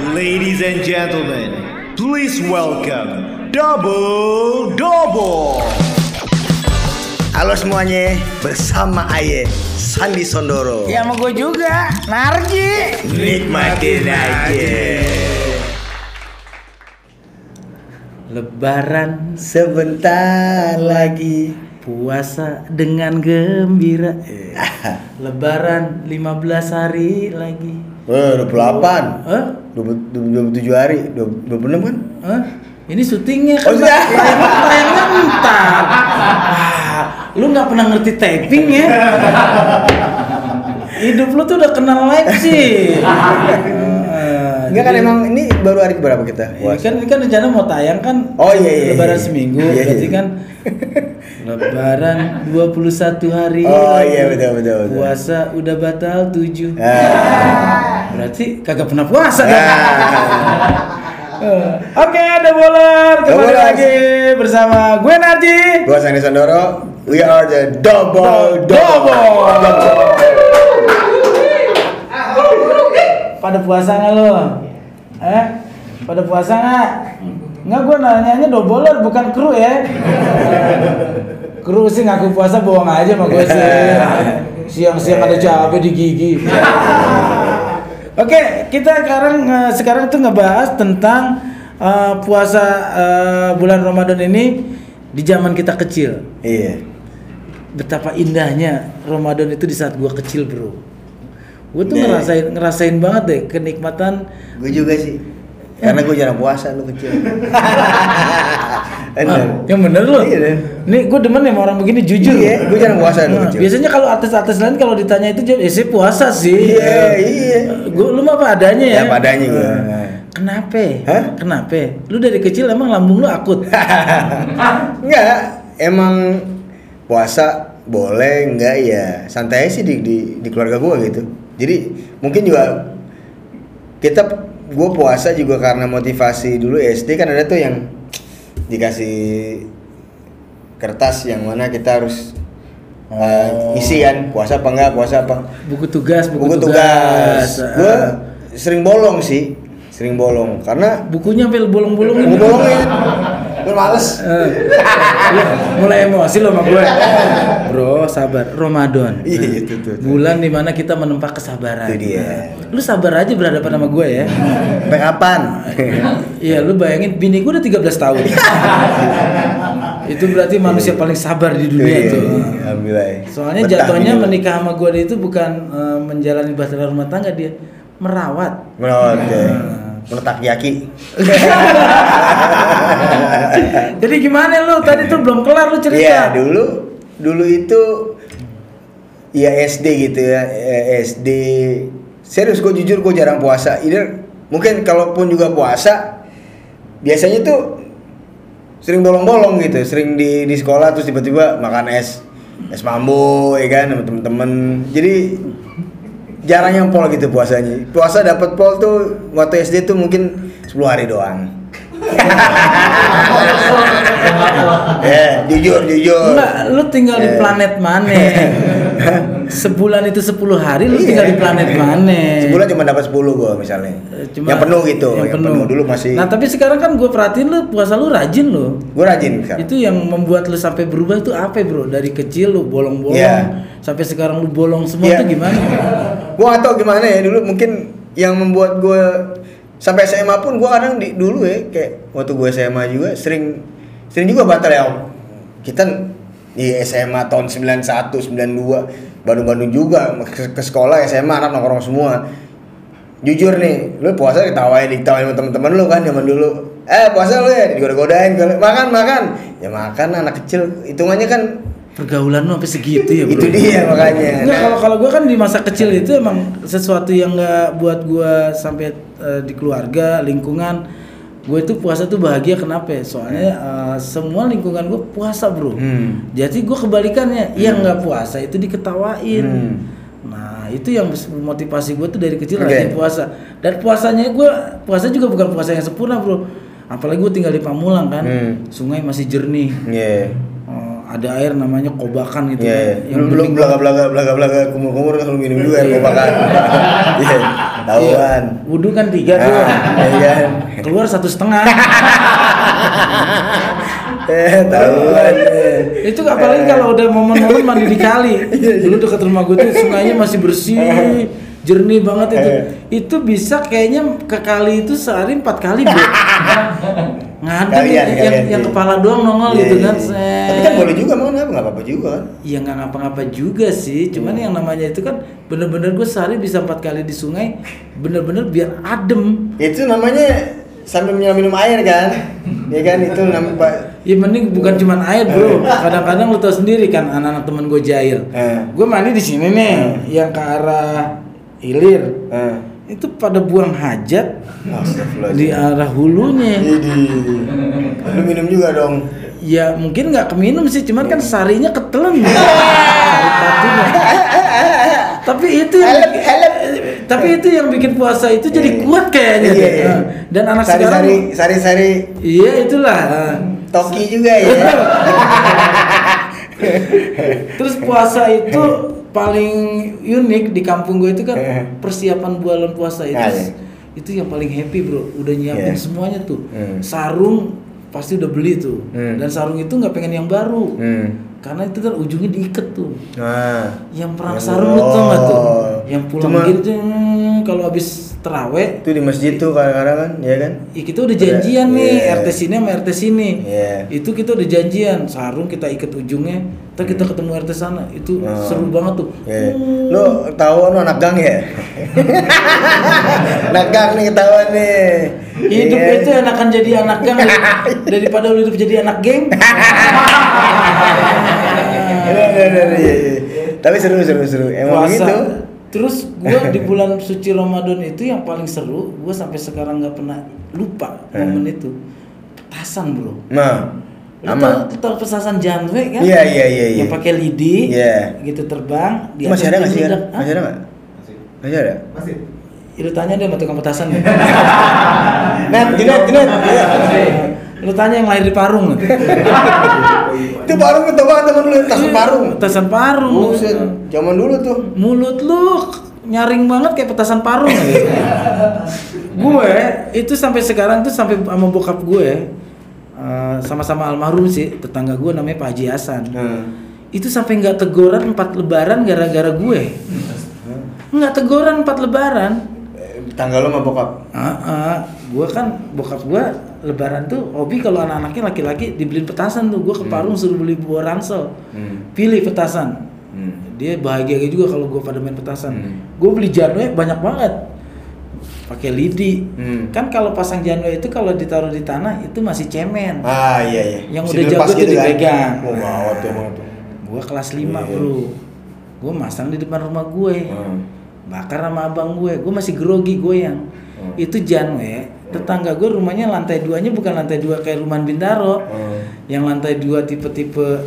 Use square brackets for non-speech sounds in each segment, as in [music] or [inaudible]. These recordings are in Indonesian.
Ladies and gentlemen, please welcome Double Double. Halo semuanya, bersama Aye Sandi Sondoro. Ya sama gue juga, Narji. Nikmatin aja. Lebaran Sebentar lagi. puasa dengan gembira. Lebaran 15 hari lagi. Eh, 28. Hah? 27 hari, 26 kan? Hah? Ini syutingnya kan Oh, iya. tayang- tayangnya ntar. Ah, lu nggak pernah ngerti taping ya? Hidup lu tuh udah kenal live sih. Enggak kan emang ini baru hari berapa kita? Ini kan ini kan rencana mau tayang kan Oh, iya, iya, Lebaran iya. seminggu Iya, berarti iya. kan Lebaran 21 hari Oh, lagi. iya, betul, betul, betul. Puasa udah batal 7 Ah. Berarti kagak pernah puasa dong Ah. Eh, Oke ada bola kembali Double lagi bersama gue Narji Gua Sandi Sondoro. We are the double Double. double. Pada puasa nggak lo? Eh? Pada puasa nggak? Nggak gue nanyanya doboler bukan kru ya Kru sih ngaku puasa bohong aja sama gue sih Siang-siang ada capek di gigi Oke, kita sekarang eh, sekarang tuh ngebahas tentang eh, puasa eh, bulan Ramadan ini di zaman kita kecil. Iya. Betapa indahnya Ramadan itu di saat gua kecil, Bro. Gue tuh ngerasain ngerasain banget deh kenikmatan Gue juga sih. Karena gue jarang puasa lu kecil. [laughs] Ah, yang bener loh. Iya. Nih gue demen sama orang begini jujur. Iya, gue jarang puasa lu Nah, kecil. biasanya kalau artis-artis lain kalau ditanya itu jawab, "Eh, saya puasa sih." Iya, iya. Gue lu mah apa adanya ya. Ya, apa adanya gua. Nah, Kenapa? Hah? Kenapa? Lu dari kecil emang lambung lu akut. [laughs] Enggak, emang puasa boleh enggak ya santai sih di, di, di keluarga gua gitu. Jadi mungkin juga kita gue puasa juga karena motivasi dulu SD kan ada tuh yang dikasih kertas yang mana kita harus uh, Oh. isi kan puasa apa enggak puasa apa buku tugas, buku, buku tugas, Ah. gue sering bolong sih sering bolong karena bukunya sampai bolong-bolongin. bolongin gue males Eh, lu mulai emosi lo sama gue. Bro, sabar. Ramadan. Iya, itu tuh. Bulan di mana kita menempa kesabaran. Itu dia. Lu sabar aja berhadapan sama gue ya. sampai kapan Iya, lu bayangin bini gue udah 13 tahun. itu berarti manusia paling sabar di dunia Iya, itu. alhamdulillah Soalnya jatuhnya menikah sama gue itu bukan eh, menjalani bahtera rumah tangga dia merawat. menurut ya. Meletak yaki [laughs] Jadi gimana lu? Tadi tuh belum kelar lu cerita? Iya dulu dulu itu ya SD gitu ya eh, SD serius gue jujur gue jarang puasa. Either mungkin kalaupun juga puasa biasanya tuh sering bolong-bolong gitu. Sering di di sekolah terus tiba-tiba makan es es mambo ya kan sama temen-temen. Jadi jarang yang pol gitu puasanya puasa dapat pol tuh waktu SD tuh mungkin 10 hari doang ya [laughs] jujur jujur Enggak, lu tinggal di Eh. planet mana? [laughs] Sebulan itu 10 hari lu Iya. tinggal di planet mana? sebulan cuma dapat 10 gua misalnya Eh, cuma- yang penuh gitu yang, penuh. dulu masih Nah, tapi sekarang kan gue perhatiin lu puasa lu rajin lu. gua rajin sekarang Itu yang membuat lu sampai berubah itu apa, Bro? Dari kecil lu bolong-bolong Iya. sampai sekarang lu bolong semua Iya. itu gimana? gua gak tau gimana ya dulu mungkin yang membuat gua sampai SMA pun gua kadang di, dulu ya kayak waktu gua SMA juga sering sering juga batal ya kita di SMA tahun 91 92 Bandung-Bandung juga ke, ke sekolah SMA anak nongkrong semua. Jujur nih lu puasa ditawain ditawain sama temen-temen lu kan zaman dulu. Eh puasa lu ya digoda-godain makan makan. Ya makan anak kecil hitungannya kan Pergaulan lu sampai segitu ya, Bro? itu dia makanya. Nah, kalau kalau gue kan di masa kecil itu emang sesuatu yang nggak buat gue sampai eh, di keluarga lingkungan gue itu puasa tuh bahagia kenapa ya? soalnya eh, semua lingkungan gue puasa bro Hmm. jadi gue kebalikannya yang nggak puasa itu diketawain Hmm. nah itu yang motivasi gue tuh dari kecil Oke. rajin puasa dan puasanya gue puasa juga bukan puasa yang sempurna bro apalagi gue tinggal di Pamulang kan Hmm. sungai masih jernih Iya. Eh, ada air namanya kobakan gitu Iya, kan. iya. Yang Belum belum belaga belaga belaga belaga kumur kumur kan lu minum juga ya kobakan. [laughs] Iya, tahuan. Wudhu kan tiga tuh. Ah, iya kan. Keluar satu setengah. [laughs] Eh, tahuan. eh. itu apalagi kalau udah momen-momen mandi di kali. [laughs] Iya, Dulu dekat rumah gue tuh sungainya masih bersih, jernih banget itu. Eh. Itu bisa kayaknya ke kali itu sehari empat kali, Bro. [laughs] Ngadem yang, kalian, yang, yang iya. kepala doang nongol Iya, gitu iya, kan. iya. set. Tapi kan boleh juga mau nggak nggak apa-apa juga kan. Ya nggak ngapa-ngapa juga sih, cuman yang namanya itu kan bener-bener gue sehari bisa empat kali di sungai, bener-bener biar adem. Itu namanya sambil minum minum air kan. [laughs] Ya kan itu namanya Pak. Ya mending bukan cuman air bro, [laughs] kadang-kadang lu tau sendiri kan anak-anak temen gue jahil. Eh. Gue mandi di sini nih, yang ke arah hilir. Eh. Itu pada buang hajat di arah hulunya. Jadi, lu minum juga dong. Ya mungkin nggak keminum sih, cuman kan sarinya ketelen. Saripatinya. [laughs] Tapi itu. Tapi itu yang bikin puasa itu jadi kuat kayaknya. Iya, iya. Nah, Dan anak sari sekarang sari sari Iya itulah. Toki juga ya. Terus puasa itu paling unik di kampung gue itu kan persiapan bulan puasa itu. Ah, iya. Itu yang paling happy, Bro. Udah nyiapin Iya. semuanya tuh. Hmm. Sarung pasti udah beli tuh. Hmm. Dan sarung itu nggak pengen yang baru. Karena itu kan ujungnya diikat tuh. Nah. Yang perang Yang- sarung lu tau nggak tuh? Yang pulang Cuma- gitu hmm, kalau habis teraweh Itu di masjid tuh kadang-kadang kan, ya kan? Ya, kita udah janjian nih Iya. RT sini sama RT sini. Iya. Itu kita udah janjian, sarung kita ikat ujungnya, ntar kita ketemu RT sana. Itu Oh. seru banget tuh. Ya. Hmm. Lu tahu lu anak gang ya? [laughs] anak gang nih ketahuan nih. Hidup Iya. itu enakan jadi anak gang [laughs] daripada lu hidup jadi anak geng. [laughs] Iya, iya, iya, iya, iya. Tapi seru seru seru. Emang Puasa. gitu. Terus gua di [laughs] bulan suci Ramadan itu yang paling seru, gua sampai sekarang nggak pernah lupa Eh. momen itu. Petasan, Bro. Nah, Lu aman. tau, tau petasan janwe kan? Iya, iya, iya, iya. Yang pakai lidi, Iya. gitu terbang. Itu masih ada nggak sih? Masih ada nggak? Masih ada. Masih. Ya, lu tanya deh sama tukang petasan [laughs] ya. Net, Junet, Junet. Lu tanya yang lahir di Parung. [laughs] Itu parung itu banget temen lu, tas parung. Petasan Parung. Buset, zaman dulu tuh. Mulut lu nyaring banget kayak petasan Parung. gue itu sampai sekarang tuh sampai sama bokap gue eh, sama-sama almarhum sih tetangga gue namanya Pak Haji Hasan. Hmm. Itu sampai nggak teguran empat lebaran gara-gara gue. Nggak teguran empat lebaran. Eh, Tanggal lu sama bokap. Ah, ah. gue kan bokap gue lebaran tuh hobi kalau anak-anaknya laki-laki dibeliin petasan tuh gue ke Parung suruh beli buah ransel Hmm. pilih petasan Hmm. dia bahagia juga kalau gue pada main petasan Hmm. gue beli janwe banyak banget pakai lidi Hmm. kan kalau pasang janwe itu kalau ditaruh di tanah itu masih cemen Ah iya iya. Yang Bisa udah jago kan? dipegang. Oh gawat tuh gue kelas 5 Iya. bro gue masang di depan rumah gue Hmm. bakar sama abang gue gue masih grogi gue yang Hmm. itu janwe tetangga gue rumahnya lantai duanya bukan lantai dua kayak rumah Bintaro Hmm. yang lantai dua tipe-tipe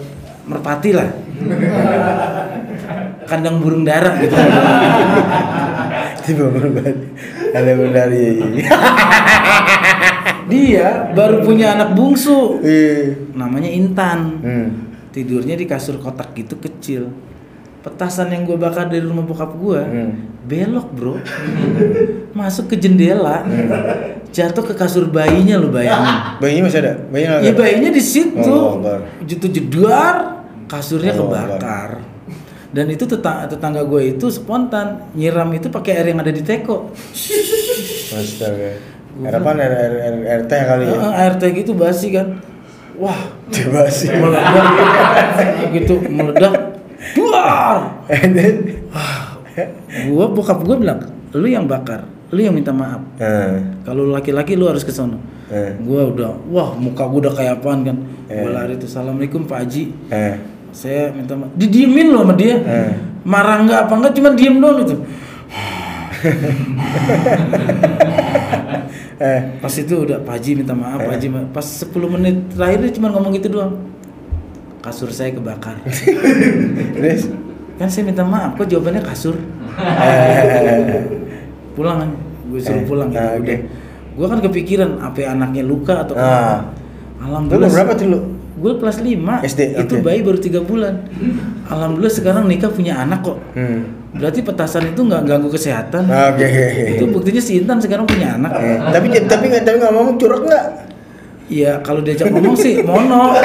merpati lah [laughs] kandang burung dara gitu [laughs] Tiba banget. Ada benar iya. [laughs] dia baru punya anak bungsu Iya. namanya Intan Hmm. tidurnya di kasur kotak gitu kecil petasan yang gue bakar dari rumah bokap gue Hmm. belok bro masuk ke jendela jatuh ke kasur bayinya lo bayangin Bayinya masih ada? Bayinya ada? bayinya di situ Allah Akbar. itu jedar kasurnya Allah kebakar dan itu tetangga, tetangga gue itu spontan nyiram itu pakai air yang ada di teko Astaga. Harapan air, air, air, air teh kali ya? Air teh gitu basi kan wah Coba sih. meledak gitu meledak buar And then, gua bokap gua bilang lu yang bakar lu yang minta maaf. Nah, kalau laki-laki lu harus ke sono. Eh, gua udah wah muka gua udah kayak apaan kan? Gua Eh. lari tuh assalamualaikum pak Haji. Eh, saya minta maaf didiemin loh sama dia. Eh. marah nggak apa nggak cuma diem doang gitu. [laughs] Eh, pas itu udah Pak Haji minta maaf Pak Haji pas 10 menit terakhir dia cuma ngomong gitu doang kasur saya kebakar. [laughs] Terus, kan saya minta maaf kok jawabannya kasur? [laughs] Pulang kan gue suruh Eh, pulang gitu. ah, gue kan kepikiran apa anaknya luka atau Ah. apa lu alhamdulillah berapa tuh lu? gue kelas 5 SD, itu bayi baru tiga bulan. Alhamdulillah sekarang nikah punya anak kok. Hmm. berarti petasan itu nggak ganggu kesehatan. Oke oke. itu buktinya si Intan sekarang punya anak. Eh, tapi tapi nggak tapi nggak ngomong curug nggak? Iya, kalau diajak ngomong sih mono. [laughs]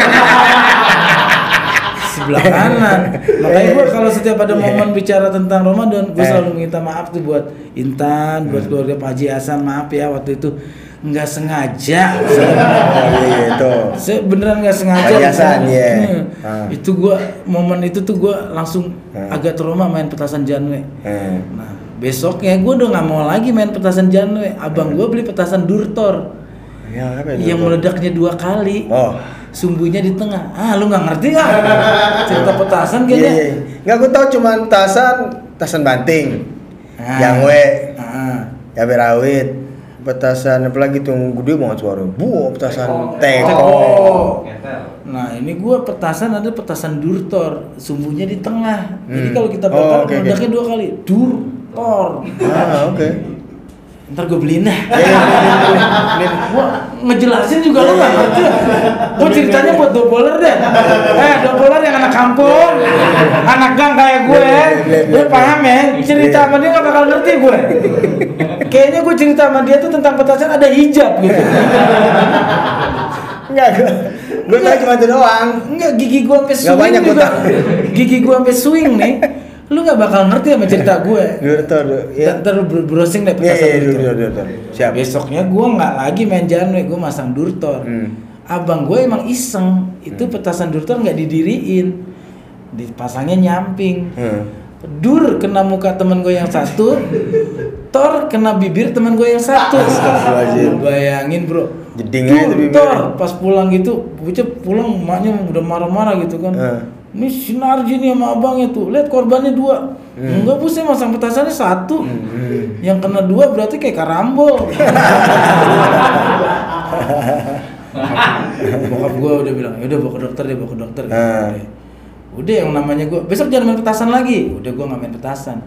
Sebelah kanan. [laughs] Makanya gue kalau setiap ada momen bicara tentang Ramadan, gue Eh. selalu minta maaf tuh buat Intan, buat keluarga Pak Haji Hasan, maaf ya waktu itu nggak sengaja. [laughs] Oh iya itu. Saya beneran nggak sengaja. Hasan, iya. Hmm. Ah. Itu gue momen itu tuh gue langsung Ah. agak trauma main petasan Janwe. Eh. Nah, besoknya gue udah nggak mau lagi main petasan Janwe. Abang gue beli petasan Durtor Ya, yang meledaknya dua kali. Oh. Sumbunya di tengah. Ah, lu nggak ngerti nggak? Cerita petasan Iya, kayaknya. iya. Nggak gue tahu cuman tasan tasan banting. Ah. Yang we, Ah. ya berawit. Petasan apalagi tuh gede banget suara. Bu, petasan teko. Teko. Nah, ini gua petasan ada petasan durtor, sumbunya di tengah. Jadi Hmm. kalau kita Oh, bakar oke, oke. meledaknya dua kali. Durtor. Ah, oke. Ntar gue beliin dah. Ya, ya, beliin, beliin, beliin. Gua ngejelasin juga lu nggak ngerti. Gua ceritanya buat doboler deh. Eh, doboler yang anak kampung, anak gang kayak gue, gue paham ya. Cerita sama dia nggak bakal ngerti gue. Kayaknya gue cerita sama dia tuh tentang petasan ada hijab gitu. Enggak, gue gue cuma itu doang. Enggak gigi gua sampai swing banyak juga. Gigi gua sampai swing nih. Lu nggak bakal ngerti sama cerita [laughs] gue. Dulu. Ya. Ntar lu bro- browsing deh petasan itu. dulu, dulu, dulu. Siap. Besoknya gua nggak lagi main janwe, gua masang durtor. Hmm. Abang gue emang iseng, itu petasan durtor nggak didiriin, dipasangnya nyamping. Hmm. Dur kena muka temen gue yang satu, [laughs] Tor kena bibir temen gue yang satu. Astagfirullahaladzim. Bayangin bro. Dur, bibirnya. Tor pas pulang gitu, bocah pulang emaknya udah marah-marah gitu kan. Hmm. Ini sinarji nih sama abangnya tuh, lihat korbannya dua. Enggak bu, saya masang petasannya satu. Hmm. Yang kena dua berarti kayak karambol. [laughs] Bokap gue udah bilang, yaudah bawa ke dokter deh, bawa ke dokter. gitu. Ah. Udah yang namanya gue, besok jangan main petasan lagi. Udah gue nggak main petasan.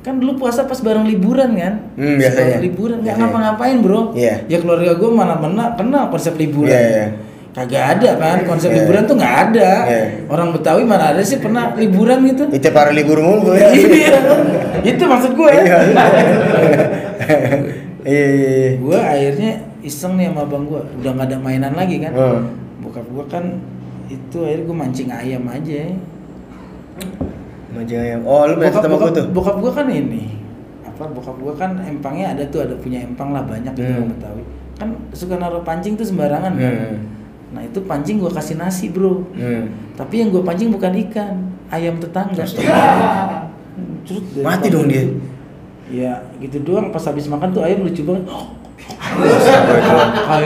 Kan dulu puasa pas bareng liburan kan? Hmm, biasanya. bareng liburan nggak Biasanya. ngapa-ngapain bro. Iya. Ya keluarga gue mana mana kenal konsep liburan. Iya, iya. Kagak ada kan konsep Iya. liburan tuh nggak ada. Iya. Orang Betawi mana ada sih pernah liburan gitu? Itu para libur mulu. Iya. Itu maksud gue. [laughs] Iya. Iya, gue akhirnya iseng nih sama abang gue udah nggak ada mainan lagi kan Hmm. bokap gue kan itu akhirnya gue mancing ayam aja Mancing ayam. Oh, lu bokap, sama bokap, gue tuh. bokap gue kan ini apa bokap gue kan empangnya ada tuh ada punya empang lah banyak gitu Hmm. orang Betawi kan suka naruh pancing tuh sembarangan kan Hmm. Nah itu pancing gue kasih nasi bro Hmm. tapi yang gue pancing bukan ikan ayam tetangga Hmm, Terus dari Mati dong dia. ya gitu doang pas habis makan tuh ayam lucu banget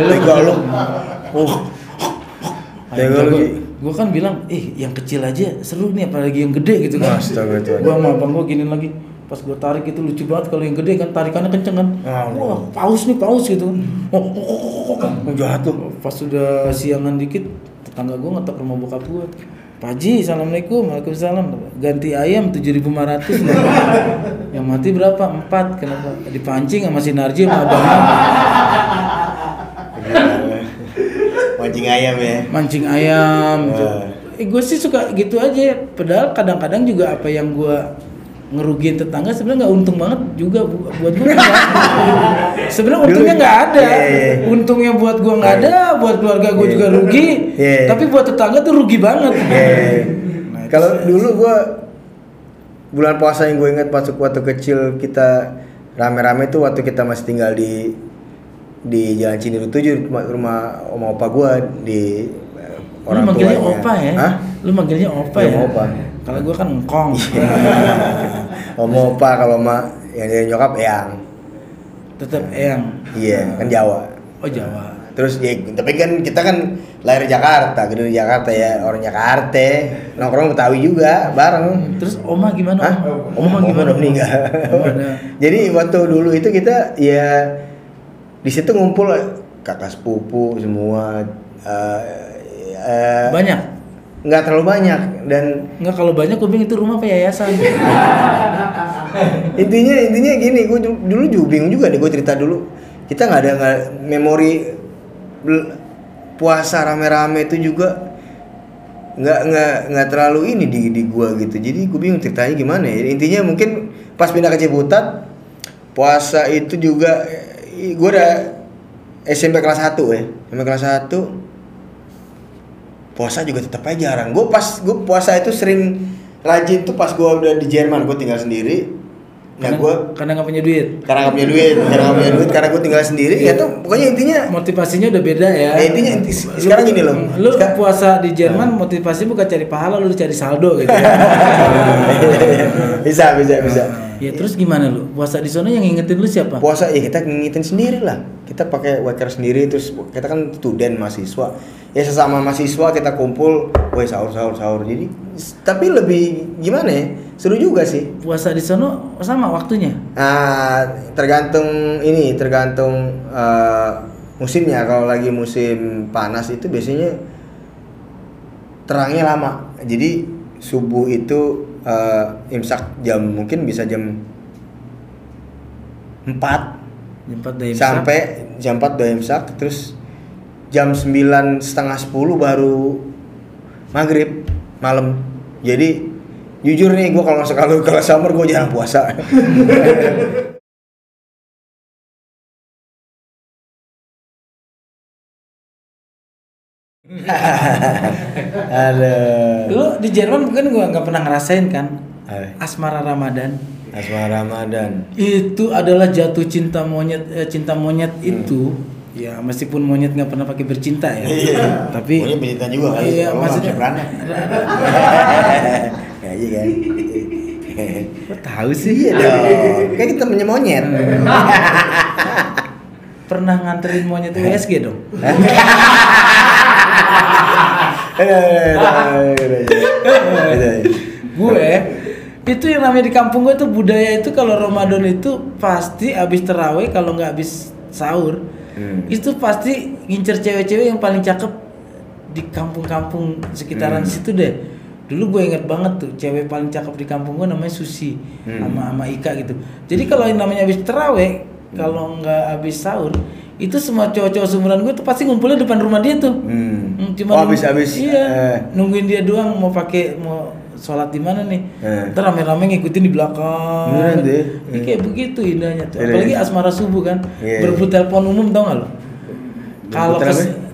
Tega. Oh. Tega. Ki. gue kan bilang, eh yang kecil aja seru nih apalagi yang gede gitu kan. Gue sama abang gue gini lagi, pas gue tarik itu lucu banget kalau yang gede kan tarikannya kenceng kan. Ah, Wah paus nih paus gitu. Oh, oh, oh, oh, oh. Oh, jahat tuh. Pas sudah siangan dikit, tetangga gue ngetok rumah bokap gue. Pak Haji, assalamualaikum, waalaikumsalam. Ganti ayam 7.500 [laughs] Yang mati berapa? Empat. Kenapa? Dipancing sama si Narji sama abangnya. Mancing ayam ya. mancing ayam. Wah. Eh, gue sih suka gitu aja padahal kadang-kadang juga apa yang gue ngerugiin tetangga sebenarnya nggak untung banget juga bu- buat gue [laughs] sebenarnya untungnya nggak ada Iya, iya. untungnya buat gue nggak ada buat keluarga gue juga rugi Iya. tapi buat tetangga tuh rugi banget Iya. Nah, Kalau dulu gua bulan puasa yang gue ingat pas waktu kecil kita rame-rame tuh waktu kita masih tinggal di di Jalan Cindiru 7 rumah, rumah om opa gua di eh, lu manggilnya tuanya. opa ya Hah? lu manggilnya opa Iya, ya opa. Kalau gue kan engkong Om [laughs] opa kalau ma yang dari nyokap yang tetap eyang iya kan Jawa. oh Jawa Terus ya tapi kan kita kan lahir Jakarta, gede di Jakarta ya, orang Jakarta. Nongkrong Betawi juga bareng. terus oma gimana Hah? oma gimana udah meninggal. [laughs] Jadi waktu dulu itu kita ya di situ ngumpul kakak sepupu semua eh, eh, banyak nggak terlalu banyak dan Enggak kalau banyak gue bilang itu rumah apa yayasan. [laughs] intinya intinya gini gue dulu juga bingung juga deh gue cerita dulu. Kita nggak ada nggak memori puasa rame-rame itu juga nggak nggak nggak terlalu ini di di gua gitu. Jadi gue bingung ceritanya gimana ya. Intinya mungkin pas pindah ke Ciputat puasa itu juga gua udah SMP kelas 1 ya. SMP kelas 1 puasa juga tetap aja jarang. Gue pas gue puasa itu sering rajin tuh pas gua udah di Jerman gue tinggal sendiri. Nah karena gue karena nggak punya duit. Karena gak punya duit karena gak punya duit karena gue tinggal sendiri ya tuh pokoknya intinya motivasinya udah beda ya. Ya, intinya inti- sekarang gini loh. lu Sekarang- puasa di Jerman motivasi bukan cari pahala lu cari saldo gitu ya. [laughs] bisa bisa bisa ya terus gimana lu? Puasa di sana yang ngingetin lu siapa? Puasa ya kita ngingetin sendiri lah kita pakai waker sendiri terus kita kan student mahasiswa. Ya sesama mahasiswa kita kumpul woi sahur sahur sahur. Jadi tapi lebih gimana ya? Seru juga sih. Puasa di sana sama waktunya? Nah tergantung ini tergantung eh, musimnya. Kalau lagi musim panas itu biasanya terangnya lama. Jadi subuh itu eh, imsak jam mungkin bisa jam 4 jam 4 dari imsak. sampai jam 4 udah imsak terus jam 9 setengah 10 baru maghrib malam. Jadi jujur nih gue kalau kalau kalau summer gue jarang puasa [laughs] [laughs] ada lu di Jerman mungkin gua nggak pernah ngerasain kan? Eh, asmara Ramadan. Asma Ramadan. Itu adalah jatuh cinta monyet eh, cinta monyet itu. Ya meskipun monyet nggak pernah pakai bercinta ya. Tapi Pokoknya bercinta juga kali iya maksudnya beranak. [laughs] ya iya kan? Kok tahu sih? Iya dong. [laughs] Kan kita punya monyet. [laughs] Pernah nganterin monyet USG dong gue itu yang namanya di kampung gue tuh budaya itu kalau Ramadan itu pasti abis terawih kalau nggak abis sahur Hmm. itu pasti ngincer cewek-cewek yang paling cakep di kampung-kampung sekitaran Hmm. situ deh dulu gue inget banget tuh cewek paling cakep di kampung gue namanya Susi Hmm. sama sama Ika gitu jadi kalau yang namanya abis terawih kalau nggak abis sahur itu semua cowok-cowok seumuran gue tuh pasti ngumpulnya depan rumah dia tuh Hmm. Hmm, Oh, habis-habis, iya eh. nungguin dia doang mau pakai mau sholat di mana nih Eh. ntar rame-rame ngikutin di belakang Beneran deh. Ini kayak begitu indahnya tuh Iya, apalagi iya. asmara subuh kan Iya, berebut telepon umum tau gak lo kalau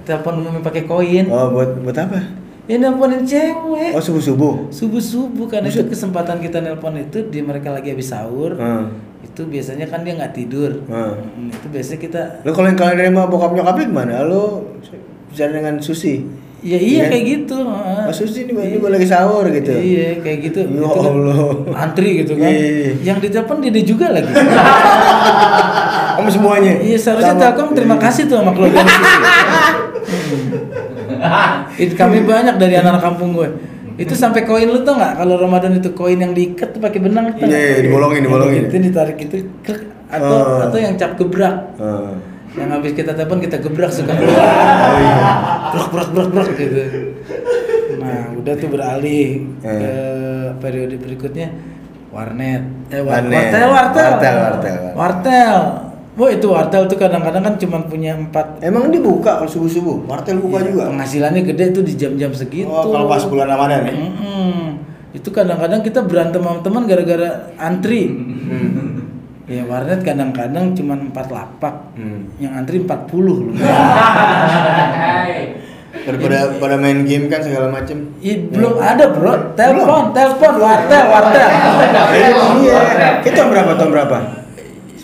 telepon umum yang pakai koin Oh, buat buat apa? ya nelponin cewek Oh, subuh-subuh. subuh subuh karena itu Buset. kesempatan kita nelpon itu di mereka lagi habis sahur Hmm. Itu biasanya kan dia nggak tidur Hmm. Hmm, itu biasanya kita Lo kalau yang kalian nerima bokap nyokapnya gimana? Lo bicara dengan Susi. ya Iya iya kan? kayak gitu heeh. Oh, Susi ini, gue lagi sahur gitu. Iya kayak gitu. Ya kan Allah. Antri gitu kan. Iya, iya. Yang ditelepon dia juga lagi. [laughs] Kamu semuanya. iya seharusnya. Telkom terima kasih tuh sama keluarga Susi. [laughs] Itu kami banyak dari anak kampung gue. Itu sampai koin lu tau nggak kalau Ramadan itu koin yang diikat tuh pakai benang tuh. Iya, iya, dibolongin, dibolongin. Itu ditarik itu krek, atau Oh. atau yang cap gebrak. Hmm. Yang habis kita telepon kita gebrak suka [laughs] Oh, iya. Brak brak brak brak gitu. Nah, udah tuh beralih Eh. ke periode berikutnya warnet. Eh, wa- Warnet. wartel, wartel. Wartel, wartel. Wartel. Wah, itu wartel tuh kadang-kadang kan cuma punya empat Emang dia buka kalau subuh-subuh? Wartel buka Iya, juga? Penghasilannya gede tuh di jam-jam segitu. Oh, kalau pas bulan Ramadan ya? Mm-mm. Itu kadang-kadang kita berantem sama teman gara-gara antri. Hmm. Ya warnet kadang-kadang cuma empat lapak. Hmm. Yang antri 40 loh. [laughs] Daripada pada main game kan segala macem. Ih, belum ada bro, telepon, telepon, wartel, wartel. Iya. Itu tahun berapa? Tahun berapa?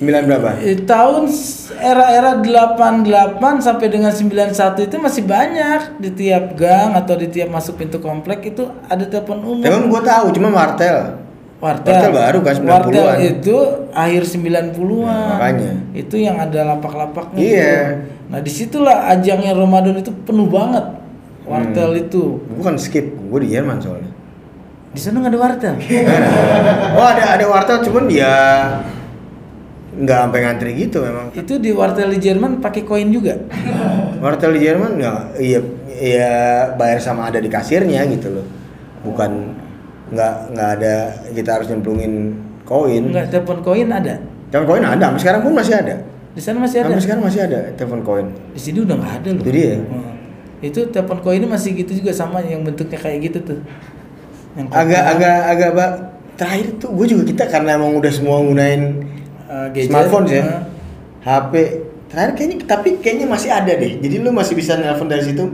Sembilan berapa? Eh, tahun era-era 88 sampai dengan 91 itu masih banyak di tiap gang atau di tiap masuk pintu komplek itu ada telepon umum. Emang gua tahu, cuma wartel. Wartel. Wartel baru kan, 90-an. Wartel itu akhir 90-an. Nah, makanya. Itu yang ada lapak-lapaknya. Iya. Nah, di situlah ajangnya Ramadan itu penuh banget. Wartel Hmm. itu. Gua kan skip, gua di Jerman soalnya. Di sana nggak ada wartel. [laughs] oh ada ada wartel cuman ya nggak sampai ngantri gitu memang. itu di wartel di Jerman pakai koin juga. Wartel di Jerman nggak iya iya bayar sama ada di kasirnya gitu loh. Bukan nggak nggak ada kita harus nyemplungin koin. Enggak telepon koin ada. Telepon koin ada, sampai sekarang pun masih ada. Di sana masih ada. Sampai sekarang masih ada telepon koin. Di sini udah nggak ada loh. Itu dia. Hmm. Itu telepon koin masih gitu juga sama yang bentuknya kayak gitu tuh. Yang agak agak agak bak terakhir tuh gue juga kita karena emang udah semua gunain eh, gadget, smartphone ya eh, HP terakhir kayaknya tapi kayaknya masih ada deh jadi lu masih bisa nelpon dari situ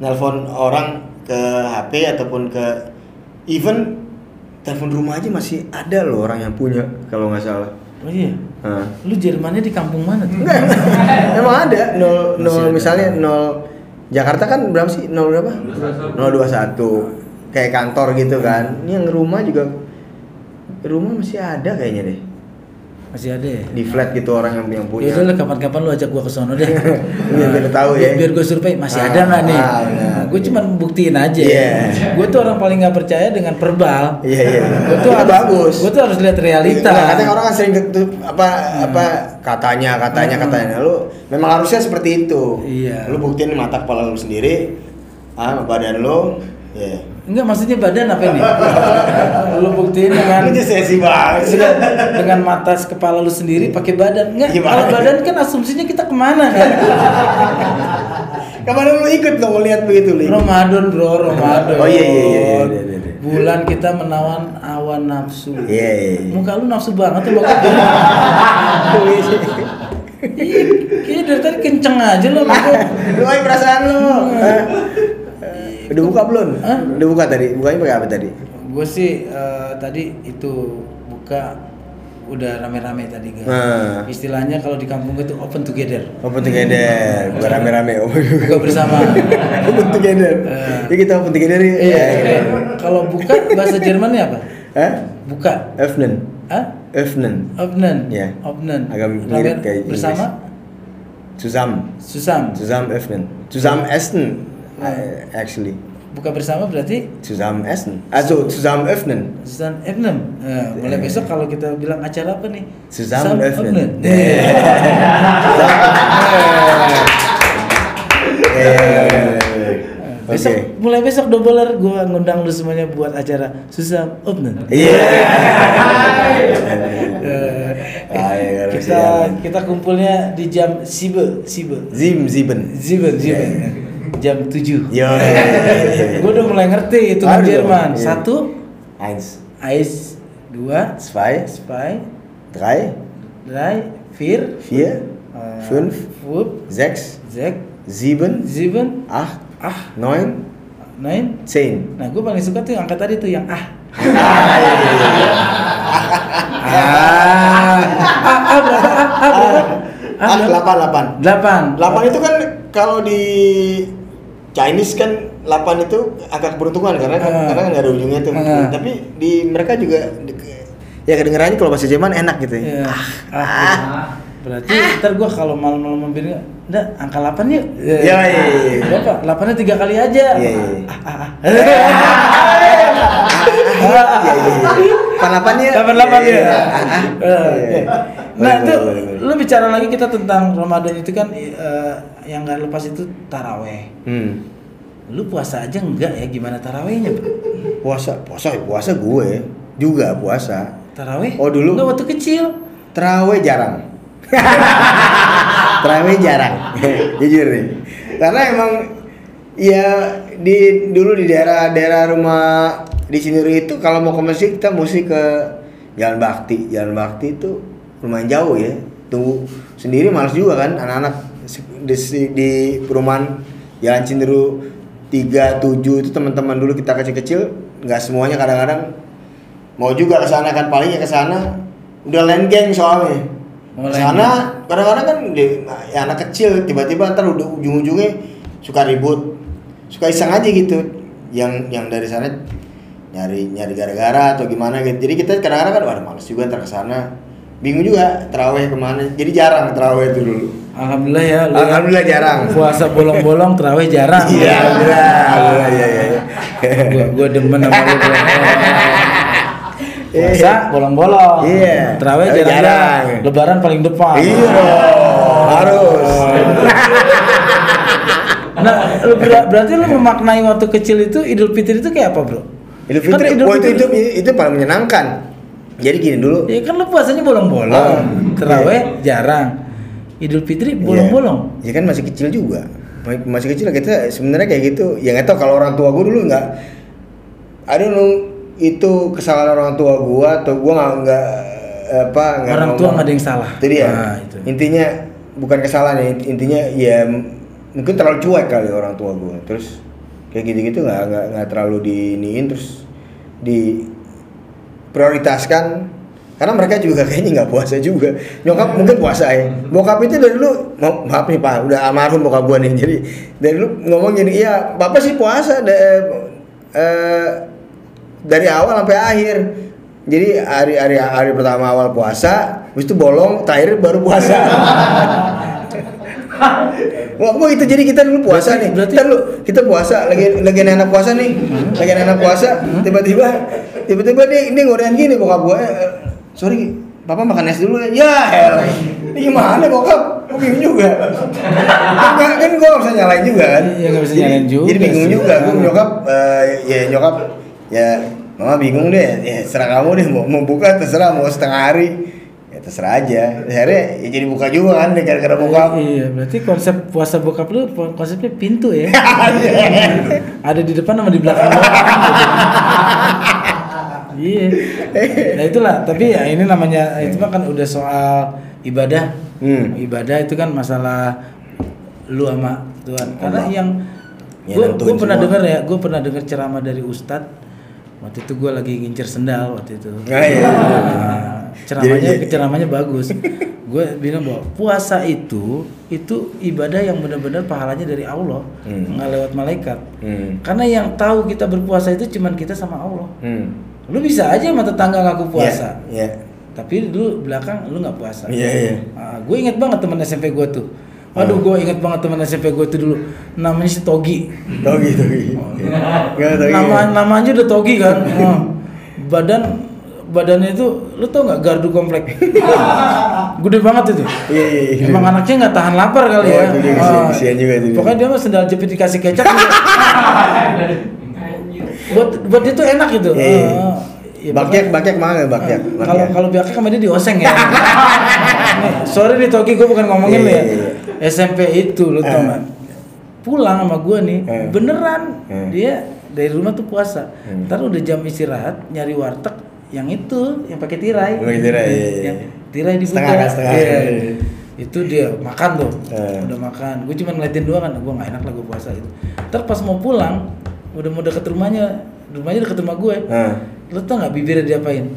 nelpon orang ke HP ataupun ke even telepon rumah aja masih ada loh orang yang punya kalau nggak salah Oh iya. Nah. Lu Jermannya di kampung mana tuh? Enggak, [laughs] emang ada nol Masih nol ada. misalnya nol Jakarta kan berapa sih nol berapa? Nol dua satu kayak kantor gitu kan. Ini yang rumah juga rumah masih ada kayaknya deh Masih ada ya? di flat gitu orang yang yang punya. Ya udah lah kapan-kapan lu ajak gua ke sono deh. [laughs] Biar biar tahu ya. Biar, gua survei masih Ah, ada nggak nih? ah. Nah, gue cuma buktiin aja. Iya. Gue tuh orang paling nggak percaya dengan verbal. Iya iya. Gue tuh Itu harus, bagus. Gue tuh harus lihat realita. Nggak, katanya orang kan sering apa apa katanya katanya Hmm. katanya lu memang harusnya seperti itu. Iya. Lu buktiin mata kepala lu sendiri, ah badan lu, ya. Enggak maksudnya badan apa ini? [laughs] lu buktiin dengan Lu sesi banget dengan, dengan mata kepala lu sendiri pakai badan. Enggak, Gimana? kalau badan kan asumsinya kita ke mana kan? [laughs] Kemarin lu ikut dong lihat begitu lu. Ramadan bro, Ramadan. Oh, iya, iya, iya, iya, iya, iya. Bulan kita menawan awan nafsu. Iya, iya, iya. Muka lu nafsu banget tuh bagus. [laughs] Iya, dari tadi kenceng aja lo. Lu perasaan lu. Udah buka belum? Hah? Udah buka tadi. Bukanya pakai apa tadi? Gue sih eh, tadi itu buka udah rame-rame tadi kan. Nah. Istilahnya kalau di kampung itu open together. Open together, bukan rame-rame. Buka bersama. [laughs] open together. Eh. Ya kita open together ya. Iya. Ya, gitu. eh, Kalau buka bahasa Jermannya apa? Hah? Buka. Öffnen. Hah? Öffnen. Opnen. Iya. Opnen. Agak mirip kayak bersama Zusammen. Susam. Zusammen öffnen. Zusammen essen. Uh, actually. Buka bersama berarti Zusammen essen. Also zusammen öffnen. Susan Ebnem. Nah, mulai besok kalau kita bilang acara apa nih? Zusammen öffnen. Eh. [laughs] Besok mulai besok doubler gua ngundang lu semuanya buat acara Susam Ebnem. Iya. Kita kita kumpulnya di jam Sibe, Sibe. Zim Ziben. Sieben, sieben. Jam 7. Yo. Gue udah mulai ngerti itu Jerman. iya. Satu, Eins, Eis, dua, zwei, zwei, drei, drei, vier, vier, äh, fünf, fünf, sechs, sechs, sieben, sieben, acht, ah, neun, neun. zehn. Nah, gue paling suka tuh yang angka tadi tuh yang ah. Ah, Ah, ah, ah, berapa? Ah, ah, berapa? Ah, ah, delapan, delapan. Delapan. Delapan itu kan kalau di Chinese kan 8 itu angka keberuntungan karena kan Ah. karena kan nggak ada ujungnya tuh. Ah. Tapi di mereka juga ya kedengerannya kalau bahasa Jerman enak gitu ya. Iya. Ah, Berarti ntar gue kalau malam-malam mampir udah angka 8 yuk. Iya, iya, iya. Berapa? 8-nya tiga kali aja. Iya, iya. Ah, ah, ah. [laughs] Iya, iya, iya. Delapan ya? Delapan delapan Iya, ya. Nah itu lu bicara lagi kita tentang Ramadan itu kan eh, yang gak lepas itu taraweh. Hmm. Lu puasa aja enggak ya gimana tarawehnya? Bro? Puasa, puasa, puasa gue juga puasa. Taraweh? Oh, dulu? Enggak waktu kecil. Terawih jarang. [laughs] Terawih jarang. [laughs] Jujur nih. Karena emang ya di dulu di daerah-daerah rumah di sini itu kalau mau ke masjid kita mesti ke Jalan Bakti. Jalan Bakti itu lumayan jauh ya. Tunggu sendiri males juga kan anak-anak. Di, di perumahan Jalan Cinderu 3 7 itu teman-teman dulu kita kecil-kecil nggak semuanya kadang-kadang mau juga ke sana kan palingnya ke sana. Udah lain geng soalnya. Oh, Ke lain sana kadang-kadang kan di, ya anak kecil tiba-tiba ntar udah ujung-ujungnya suka ribut suka iseng aja gitu. Yang yang dari sana nyari nyari gara-gara atau gimana gitu jadi kita kadang-kadang kan waduh males juga ntar ke sana bingung juga terawih ke mana jadi jarang terawih itu dulu Alhamdulillah ya. ya. alhamdulillah jarang Puasa bolong-bolong teraweh jarang. iya alhamdulillah alhamdulillah iya iya iya. gua, gua demen sama lu bro. [laughs] Puasa bolong-bolong. Iya. Terawih Tapi jarang. Lebaran paling depan. iya harus Nah, lu ber- berarti lu memaknai waktu kecil itu Idul Fitri itu kayak apa, Bro? Idul Kan Fitri, Idul wah, itu, Fitri- itu itu paling menyenangkan. Jadi gini dulu, Ya kan lu puasanya bolong-bolong. Ah, Terawih jarang. Idul Fitri bolong-bolong. Ya kan masih kecil juga. Ma- masih kecil kita sebenarnya kayak gitu ya nggak tahu kalau orang tua gue dulu nggak ada itu kesalahan orang tua gue atau gue nggak nggak apa nggak Orang tua ngomong. nggak ada yang salah. itu dia Nah, itu. intinya bukan kesalahan ya intinya ya mungkin terlalu cuek kali orang tua gue terus kayak gitu-gitu nggak nggak nggak terlalu diiniin terus di prioritaskan. Karena mereka juga kayaknya nggak puasa juga. Nyokap [laughs] mungkin puasa ya. Bokap itu dari dulu ma- maaf nih pak udah almarhum bokap gua nih. Jadi dari dulu ngomong gini iya bapak sih puasa da- eh, dari awal sampai akhir. Jadi hari hari hari pertama awal puasa habis itu bolong terakhir baru puasa [laughs] Wah, gua itu jadi kita dulu puasa Berarti- nih. berarti- Kita dulu kita puasa lagi lagi anak puasa nih. Lagi anak puasa, tiba-tiba tiba-tiba dia ini ngodain gini bokap gua. eh, eh, sorry, papa makan es dulu ya. Ya, elah. Ini gimana bokap? Bingung juga. Enggak kan gua bisa nyalain juga kan. Iya, nggak bisa nyalain juga Jadi bingung sih. juga. Gua nyokap eh, ya nyokap ya mama bingung deh. Ya serah kamu deh mau, mau buka terserah mau setengah hari. Ya terserah aja. Akhirnya ya jadi buka juga kan gara-gara bokap. Iya, berarti konsep puasa bokap lu konsepnya pintu ya. [laughs] Ada di depan sama di belakang. Iya. Nah itulah, tapi ya ini namanya itu mah kan udah soal ibadah. Hmm. Ibadah itu kan masalah lu sama Tuhan. Karena Allah. yang Ya, gue nentuin pernah dengar ya, gue pernah dengar ceramah dari Ustadz. Waktu itu gue lagi ngincer sendal waktu itu. Ah, iya. Nah, ceramahnya ceramahnya bagus. gue bilang bahwa puasa itu itu ibadah yang benar-benar pahalanya dari Allah, Hmm. nggak lewat malaikat. Hmm. Karena yang tahu kita berpuasa itu cuman kita sama Allah. Hmm. Lu bisa aja sama tetangga ngaku puasa, Iya. tapi dulu belakang lu nggak puasa. Iya, iya. Ah, gue inget banget teman SMP gue tuh. Waduh, gue inget banget teman SMP gue tuh dulu. Namanya si Togi. Togi, Togi. Togi. Nama nama aja udah Togi kan. Oh. [laughs] Badan badannya itu lu tau nggak gardu komplek. [laughs] Gede banget itu. Iya, iya, iya. Emang anaknya nggak tahan lapar kali Oh, ya. kesian- kesian juga itu. Pokoknya dia mah sendal jepit dikasih kecap. juga. [laughs] buat buat dia tuh enak gitu. Iya, iya. Ya, Bakyak, bakyak mana bakyak? Kalau kalau biaknya sama dia dioseng ya. [laughs] Sorry nih Toki, gue bukan ngomongin Iya, lu ya. iya, iya. SMP itu lu tau Eh. nggak? Pulang sama gue nih, Eh. beneran Eh. dia dari rumah tuh puasa. Hmm. Ntar udah jam istirahat nyari warteg yang itu yang pakai tirai. Pakai tirai, iya, iya. Yang tirai dibuka. Setengah kan, setengah. Iya. Iya. Itu dia makan tuh. Eh. Udah makan. Gue cuma ngeliatin doang kan, gue nggak enak lah gue puasa itu. Ntar pas mau pulang, udah mau deket rumahnya, rumahnya deket rumah gue. Nah. Lo tau nggak bibirnya diapain?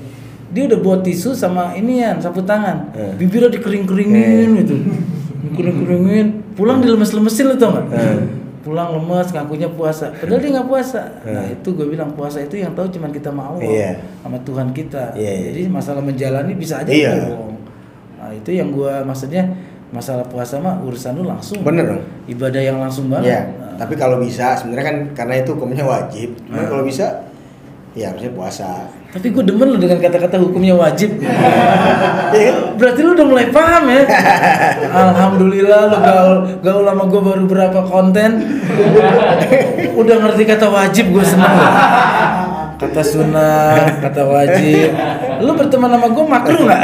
Dia udah bawa tisu sama inian, sapu tangan. Eh. Bibirnya dikering-keringin gitu. Dikering-keringin. Pulang dilemes-lemesin lo tau nggak? Eh. Pulang lemes, ngakunya puasa. Padahal dia nggak puasa. Nah Eh. itu gue bilang puasa itu yang tahu cuman kita mau Iya. sama Tuhan kita. Iya, iya. Jadi masalah menjalani bisa aja Iya. bohong. Nah itu yang gue maksudnya masalah puasa mah urusan lu langsung. Bener dong. Ibadah yang langsung banget. Iya. Nah. Tapi kalau bisa sebenarnya kan karena itu hukumnya wajib. Cuman Nah. kalau bisa ya harusnya puasa. Tapi gue demen lo dengan kata-kata hukumnya wajib. Iya kan? Berarti lu udah mulai paham ya. Alhamdulillah lu gaul gaul lama gue baru berapa konten. udah ngerti kata wajib gue seneng. Kata sunnah, kata wajib. Lu berteman sama gue makruh nggak?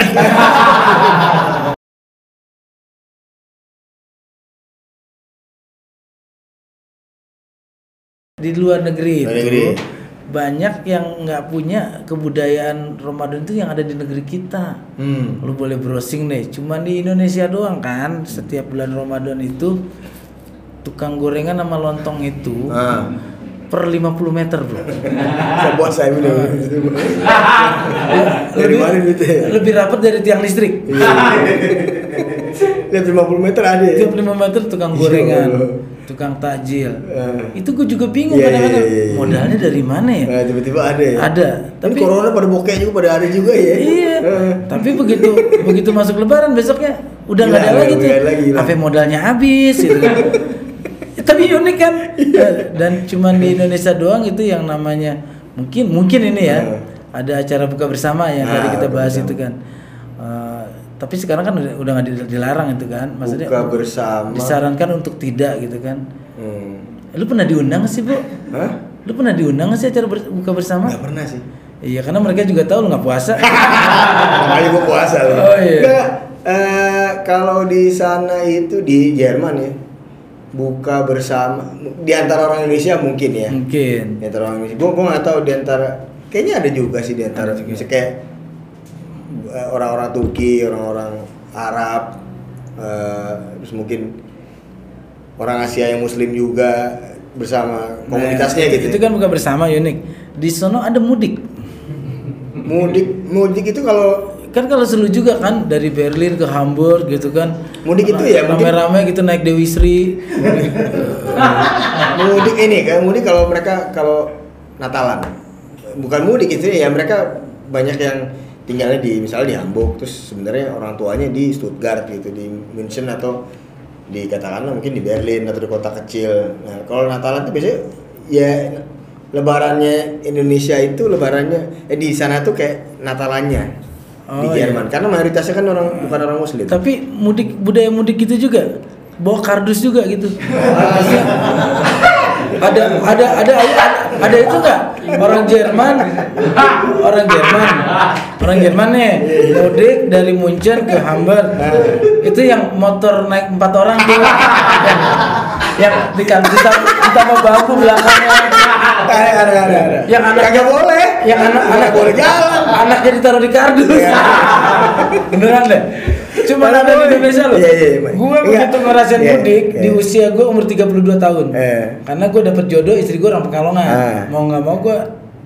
Di luar negeri Luar itu negeri. Banyak yang nggak punya kebudayaan Ramadan itu yang ada di negeri kita. Hmm. Lu boleh browsing deh. Cuman di Indonesia doang kan setiap bulan Ramadan itu tukang gorengan sama lontong itu Ah. per 50 meter, Bro. Saya puasa ini udah. Dari mana gitu ya? Lebih rapat dari tiang listrik. Lihat 50 meter ada ya. Tiap 5 meter tukang Iya, gorengan. Tukang takjil. Eh. Itu gue juga bingung Iya, kadang-kadang iya, iya, iya. modalnya dari mana ya? Nah, tiba-tiba ada ya. Ada, Tapi tapi corona pada bokeh juga pada ada juga ya. Iya. Eh. Tapi begitu begitu masuk Lebaran besoknya udah nggak ada Hilang, lagi tuh. nggak ada lagi, hilang. Apa modalnya habis gitu kan. [laughs] Tapi unik kan. Eh, Dan cuman di Indonesia doang itu yang namanya mungkin mungkin ini ya Eh. ada acara buka bersama yang tadi Ah, kita bahas itu kan. Eh, tapi sekarang kan udah udah nggak dil- dilarang itu kan. Maksudnya Buka bersama. disarankan untuk tidak gitu kan. Hmm. Lu pernah diundang sih, Bu? Hah? Lu pernah diundang sih acara ber- buka bersama? Nggak pernah sih. Iya, karena mereka juga tahu lu nggak puasa. [laughs] Makanya gua puasa loh. Oh, iya. Nggak, eh, kalau di sana itu di Jerman ya. buka bersama di antara orang Indonesia mungkin ya. Mungkin. Di antara orang Indonesia. Gua gua nggak tahu di antara kayaknya ada juga sih di antara Ada juga. kayak orang-orang Turki, orang-orang Arab eh, terus mungkin orang Asia yang muslim juga bersama komunitasnya Nah, gitu. Itu kan bukan bersama unik. Di sono ada mudik. mudik mudik itu kalau Kan kalau seru juga kan dari Berlin ke Hamburg gitu kan. Mudik itu ya, mungkin- rame-rame gitu naik Dewi Sri. [laughs] mudik ini kan mudik kalau mereka kalau Natalan bukan mudik itu ya mereka banyak yang tinggalnya di misalnya di Hamburg terus sebenarnya orang tuanya di Stuttgart gitu di München atau di katakanlah mungkin di Berlin atau di kota kecil nah kalau Natalan tuh biasanya ya lebarannya Indonesia itu lebarannya eh di sana tuh kayak Natalannya di Oh, iya. Jerman karena mayoritasnya kan orang bukan orang muslim Tapi mudik budaya mudik gitu juga. Bawa kardus juga gitu. [laughs] ada ada ada ada, itu enggak? Orang Jerman. Orang Jerman. Orang Jerman nih mudik dari Munchen ke Hamburg. Itu yang motor naik empat orang tuh. Yang, di kan ditambah, bangku belakangnya ada ada ada ada yang anak kagak boleh yang anak anak boleh jalan anaknya ditaruh di kardus Iya. beneran deh cuma ada di. Indonesia loh Iya, iya, iya. gue Iya. begitu ngerasain Iya, mudik iya. di usia gue umur 32 tahun karena gue dapet jodoh istri gue orang Pekalongan Ah. mau nggak mau gue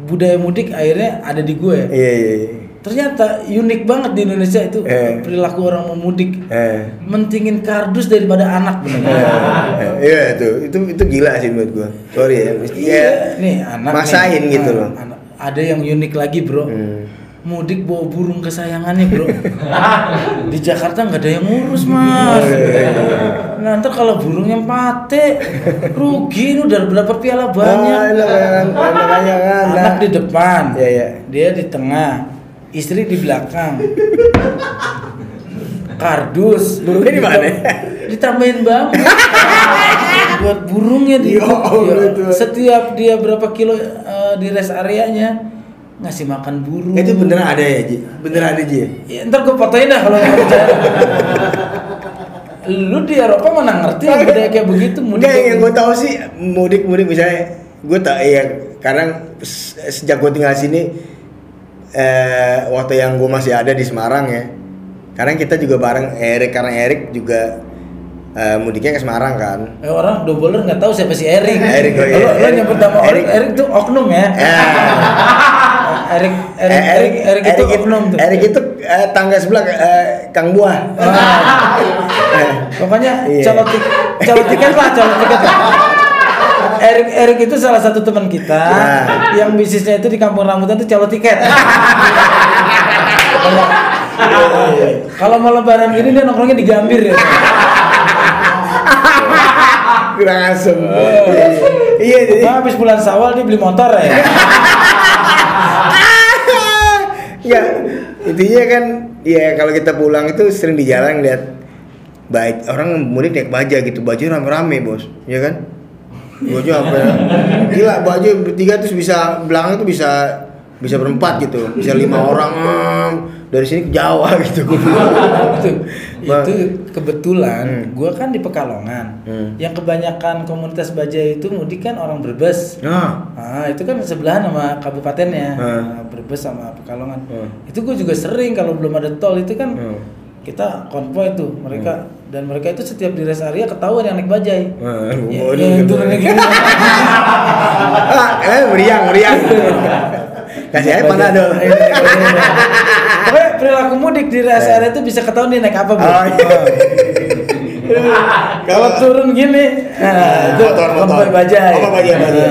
budaya mudik akhirnya ada di gue iya iya iya. Ternyata unik banget di Indonesia itu Eh. perilaku orang mau mudik eh mentingin kardus daripada anak bener Eh, Iya itu itu itu gila sih menurut gua. Sorry ya, mesti ya Iya, nih anak maksain nih. gitu Ah, loh. anak. Ada yang unik lagi bro. Hmm. Mudik bawa burung kesayangannya bro. [laughs] Di Jakarta nggak ada yang ngurus mas. Nah, ntar kalau burungnya mati, rugi ini udah berapa piala banyak. Iya kan. Anak di depan, Iya, iya. dia di tengah, istri di belakang. Kardus, Burungnya di mana? Ditambahin bambu. buat burungnya di Allah, ya, itu. setiap dia berapa kilo eh, di rest areanya ngasih makan burung. Itu beneran ada ya, Ji? Beneran ada, Ji? Ya, ntar gue fotoin dah kalau nggak. Lu di Eropa mana ngerti budaya kayak begitu Enggak, yang gue tahu sih mudik-mudik misalnya gue tak ya se- sejak gue tinggal sini eh waktu yang gue masih ada di Semarang ya. Kadang kita juga bareng Erik karena Erik juga eh, mudiknya ke Semarang kan. Eh, orang doboler nggak tahu siapa si Erik. [laughs] Erik, oh iya. Lo, lo nyebut nama Erik. Erik tuh oknum ya. Erik Erik Erik Erik itu oknum tuh. Erik itu eh, tangga sebelah eh, Kang Buah. Eh, [laughs] Pokoknya Iya. calon tik calon tiket lah, calon tiket lah. Erik Erik itu salah satu teman kita Nah. yang bisnisnya itu di kampung rambutan itu calon tiket. [laughs] Kalau mau lebaran gini dia nongkrongnya di Gambir ya. kurang asem. Iya, jadi habis bulan Sawal dia beli motor ya. Enggak, [laughs] intinya kan ya kalau kita pulang itu sering di jalan lihat baik orang mudik naik baja gitu, baju rame-rame bos, ya kan? Baju apa? Gila baju bertiga terus bisa belakang itu bisa bisa berempat gitu, bisa lima orang hmm, dari sini ke Jawa [laughs] gitu. itu, itu kebetulan Hmm. gua kan di Pekalongan. Hmm. Yang kebanyakan komunitas baja itu mudik kan orang Brebes. Nah, Ah, itu kan sebelahan sama kabupatennya, Hmm. Nah, Brebes sama Pekalongan. Hmm. Itu gue juga sering kalau belum ada tol itu kan Hmm. kita konvoy tuh mereka dan mereka itu setiap di rest area ketahuan yang naik bajai. Wah, Ya, bodoh yang gitu. turunnya gini. ah, eh meriang, meriang. Kasih aja panadol. Pokoknya perilaku mudik di rest area itu bisa ketahuan dia naik apa, Bro. Oh, iya. Kalau turun gini, nah, itu motor, motor. bajai. Oh, bajai, bajai.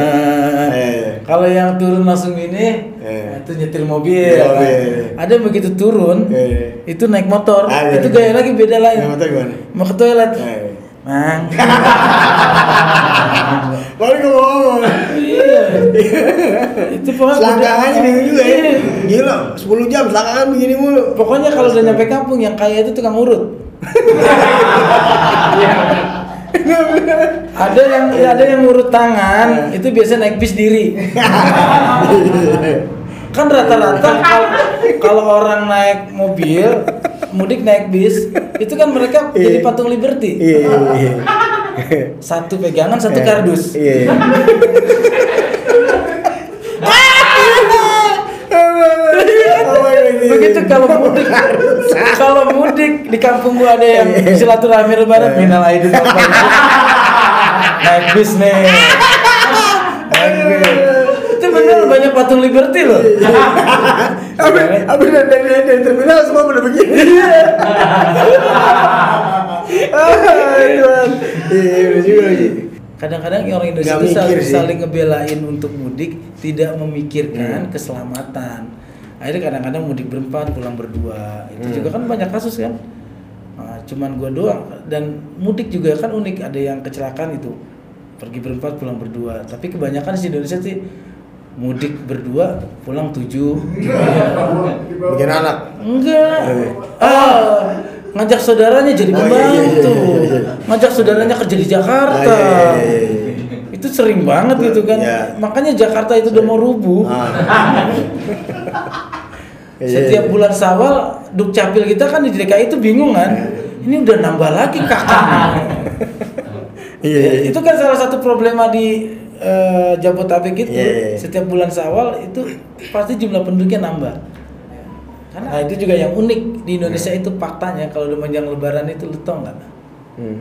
Eh. Kalau yang turun langsung ini, Eh. itu nyetir mobil. Mobil. Ada yang begitu turun, Eh. itu naik motor. Ah, iya. itu gaya lagi beda lain. Naik motor gimana? Mau ke toilet. Eh. Mang. [laughs] Baru ngomong. iya. itu pokoknya Selangkangannya bingung juga ya. Iya. Gila, 10 jam selangkangan begini mulu. Pokoknya kalau udah nyampe kampung yang kaya itu tukang urut. [laughs] [laughs] ada yang ya ada yang urut tangan itu biasa naik bis diri. kan rata-rata kalau orang naik mobil mudik naik bis itu kan mereka jadi Iya. patung liberty iya, iya. satu pegangan, satu kardus. Iya. iya. Begitu kalau mudik, [laughs] kalau mudik di kampung gua ada yang [laughs] silaturahmi lebaran, minal aidin. Naik bis nih. [laughs] Itu bener banyak patung liberty loh. Abis abis dari, dari, dari terminal semua pada begini. Ah, Tuhan. Iya, juga lagi. Kadang-kadang orang Indonesia itu saling, saling ngebelain untuk mudik, tidak memikirkan keselamatan. Akhirnya kadang-kadang mudik berempat, pulang berdua. Itu Hmm. juga kan banyak kasus kan. Nah, cuman gua doang dan mudik juga kan unik ada yang kecelakaan itu pergi berempat pulang berdua. Tapi kebanyakan di Indonesia sih mudik berdua pulang tujuh. [laughs] Bikin anak. Enggak. Eh. Ah, ngajak saudaranya jadi Oh, iya, pembantu. iya, iya, iya, iya. Ngajak saudaranya kerja di Jakarta. Ah, iya, iya, iya, iya. Itu sering banget gitu kan. Iya. Makanya Jakarta itu udah mau rubuh. Ah. [laughs] Iya, Setiap iya. bulan Sawal, Dukcapil kita kan di DKI itu bingung kan. Ini udah nambah lagi kakak. [laughs] Iya, iya. Itu kan salah satu problema di eh, Jabotabek itu. Iya, iya. Setiap bulan Sawal itu pasti jumlah penduduknya nambah. Karena nah, itu juga yang unik di Indonesia itu faktanya kalau udah menjelang Lebaran itu lu tau nggak? Hmm.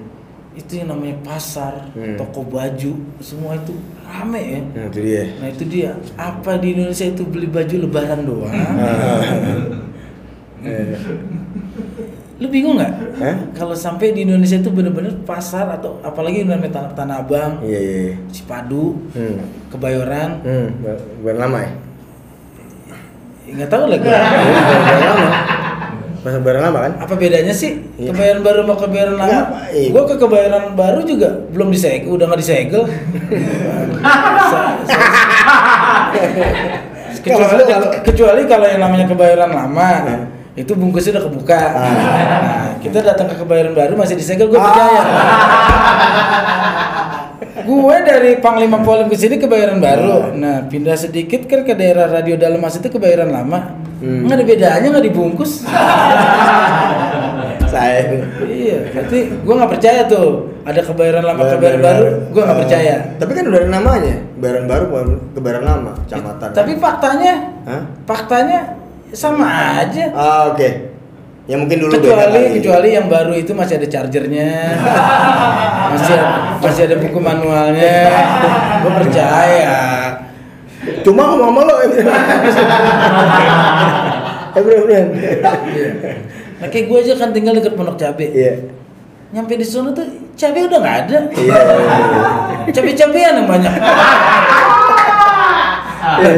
Itu yang namanya pasar, Hmm. toko baju, semua itu rame ya. Nah, itu dia. Nah itu dia. Apa di Indonesia itu beli baju Lebaran doang? [laughs] Eh, Lu bingung nggak? Kalau sampai di Indonesia itu bener-bener pasar atau apalagi namanya tanah, tanah Abang, Iya, iya. iya. Cipadu, Hmm. Kebayoran, Hmm, bukan lama ya? nggak tahu lagi. [laughs] Bukan lama. Masa barang lama kan? Apa bedanya sih Iya. kebayoran baru sama kebayoran lama? Nggak, iya. Gua ke kebayoran baru juga belum disegel, udah nggak disegel. [laughs] Kecuali, Kalau- kecuali kalau yang namanya kebayoran lama Hmm. itu bungkusnya udah kebuka. Ah. Nah, kita datang ke kebayoran baru masih disegel, gue percaya. [laughs] gue dari Panglima Polim ke sini kebayoran baru. Nah, pindah sedikit kan ke daerah Radio Dalmas itu kebayoran lama. Hmm. Nggak ada bedanya, nggak dibungkus. [laughs] Saya. iya, berarti gue nggak percaya tuh ada kebayoran lama, kebayoran baru. Gue nggak Ah. percaya. Tapi kan udah ada namanya. Kebayoran baru bukan kebayoran lama, kecamatan. Tapi faktanya, Hah? faktanya sama aja. Ah, oke. Ya mungkin dulu kecuali kecuali yang baru itu masih ada chargernya [laughs] masih masih ada buku manualnya [laughs] gue percaya Cuma ngomong sama lo. Bener. nah kayak gue aja kan tinggal dekat pondok cabe Iya. nyampe di sana tuh cabe udah nggak ada Iya. cabe cabean yang banyak Iya.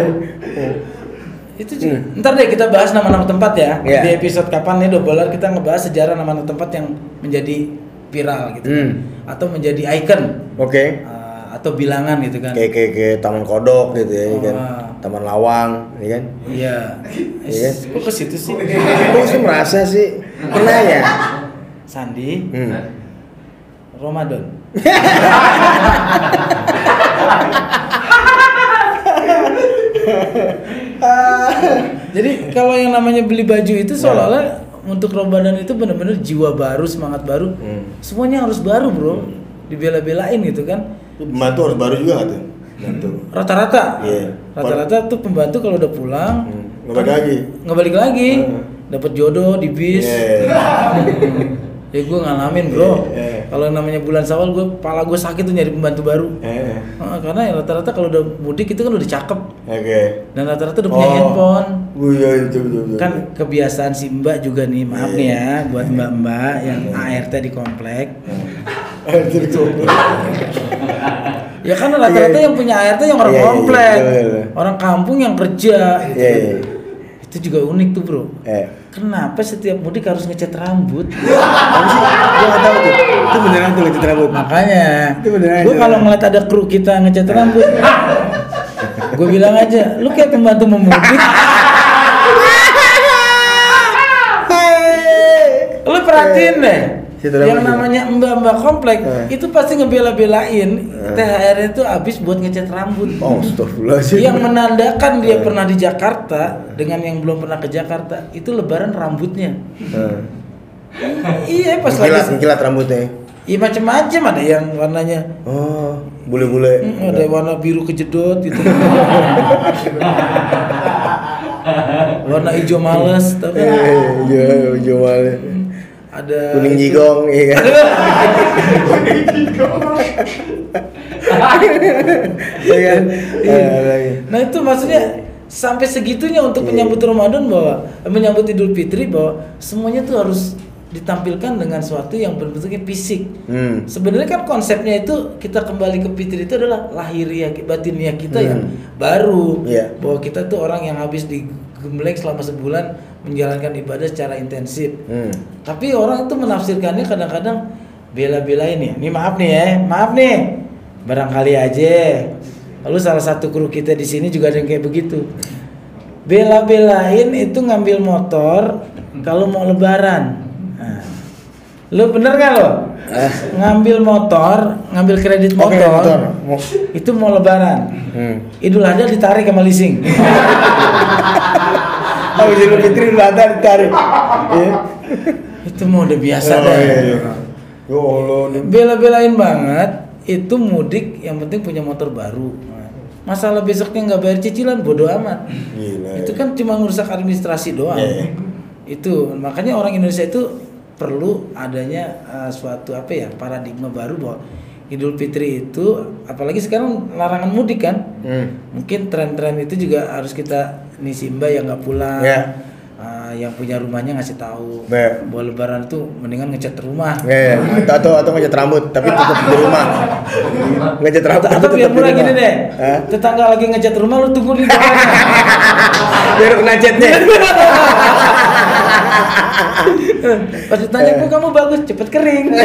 itu juga. ntar deh kita bahas nama-nama tempat ya Iya. di episode kapan nih dobolar kita ngebahas sejarah nama-nama tempat yang menjadi viral gitu. Hmm. atau menjadi icon Oke. uh, atau bilangan gitu kan Kayak kayak kayak Taman Kodok gitu ya, kan. Ah. Taman Lawang, ya kan. Iya. Iya. Es- Kok ke situ sih? Kok sih merasa sih pernah ya? Sandi, Hmm. Ramadan. Jadi kalau yang namanya beli baju itu seolah-olah untuk Ramadan itu benar-benar jiwa baru, semangat baru. Hmm. Semuanya harus baru, Bro. Dibela-belain gitu kan. Pembantu harus baru juga nggak tuh? Pembantu. Rata-rata. Iya. Rata-rata tuh pembantu kalau udah pulang Hmm. Nggak balik lagi. nggak balik lagi. Hmm. Dapat jodoh di bis. Iya. [laughs] ya gue ngalamin bro Iya, iya. kalau namanya bulan sawal gue pala gue sakit tuh nyari pembantu baru Eh, Heeh, karena ya rata-rata kalau udah mudik itu kan udah cakep Oke. dan rata-rata udah punya Oh. handphone Oh iya itu betul betul. kan kebiasaan si mbak juga nih maaf Iya. nih ya buat mbak-mbak yang ART di komplek itu [laughs] betul. ya kan rata-rata Iya. yang punya ART yang orang Iya, iya, komplek betul, betul. orang kampung yang kerja gitu. Iya, iya. itu juga unik tuh bro Eh. kenapa setiap mudik harus ngecat rambut? [laughs] Gua nggak tahu tuh. Itu beneran tuh ngecat rambut. Makanya, Itu beneran gue kalau ngeliat ada kru kita ngecat rambut, [laughs] gue bilang aja, lu kayak pembantu memudik. lu perhatiin deh, yang juga. namanya mbak-mbak komplek Eh. itu pasti ngebela-belain THR itu habis buat ngecat rambut. Oh, astagfirullahaladzim. Yang menandakan dia pernah di Jakarta dengan yang belum pernah ke Jakarta itu lebaran rambutnya. Eh. iya pas Mengkilat, lagi mengkilat rambutnya. Iya macam-macam ada yang warnanya Oh, bule-bule. Hmm, ada yang warna biru kejedot gitu. [laughs] warna hijau males tapi Eh, iya, jual. Ada Kuning jigong, iya [laughs] kan? Iya. Nah itu maksudnya sampai segitunya untuk menyambut Ramadan bahwa eh, menyambut Idul Fitri bahwa semuanya tuh harus ditampilkan dengan suatu yang bentuknya fisik. Hmm. Sebenarnya kan konsepnya itu kita kembali ke fitri itu adalah lahiriah batiniah kita Hmm. yang baru. Iya. Bahwa kita tuh orang yang habis digembleng selama sebulan menjalankan ibadah secara intensif. Hmm. Tapi orang itu menafsirkannya kadang-kadang bela-belain ya. Ini maaf nih ya, maaf nih. Barangkali aja. Lalu salah satu kru kita di sini juga ada yang kayak begitu. Bela-belain itu ngambil motor kalau mau lebaran. Nah, Lu bener gak lo? Ngambil motor, ngambil kredit motor, motor. Mo- itu mau lebaran. Hmm. Idul Adha ditarik sama leasing. [laughs] [laughs] Oh, Idul Fitri ada ditarik. [laughs] Iya. itu mau udah biasa Oh, dah. iya, iya. Ya Allah. bela-belain banget itu mudik yang penting punya motor baru masalah besoknya nggak bayar cicilan bodoh amat Gila. itu kan cuma ngerusak administrasi doang itu makanya orang Indonesia itu perlu adanya uh, suatu apa ya paradigma baru bahwa Idul Fitri itu apalagi sekarang larangan mudik kan Hmm. mungkin tren-tren itu juga harus kita nih Simba yang nggak pulang Iya. uh, yang punya rumahnya ngasih tahu Iya. bahwa Lebaran itu mendingan ngecat rumah Ya, ya. Atau, atau atau ngecat rambut tapi tetap di rumah. Ngecat rambut atau biar tetap di murah rumah. gini deh tetangga lagi ngecat rumah lu tunggu di bawahnya [laughs] Biar kena catnya. pas ditanya kok kamu bagus cepet kering [laughs]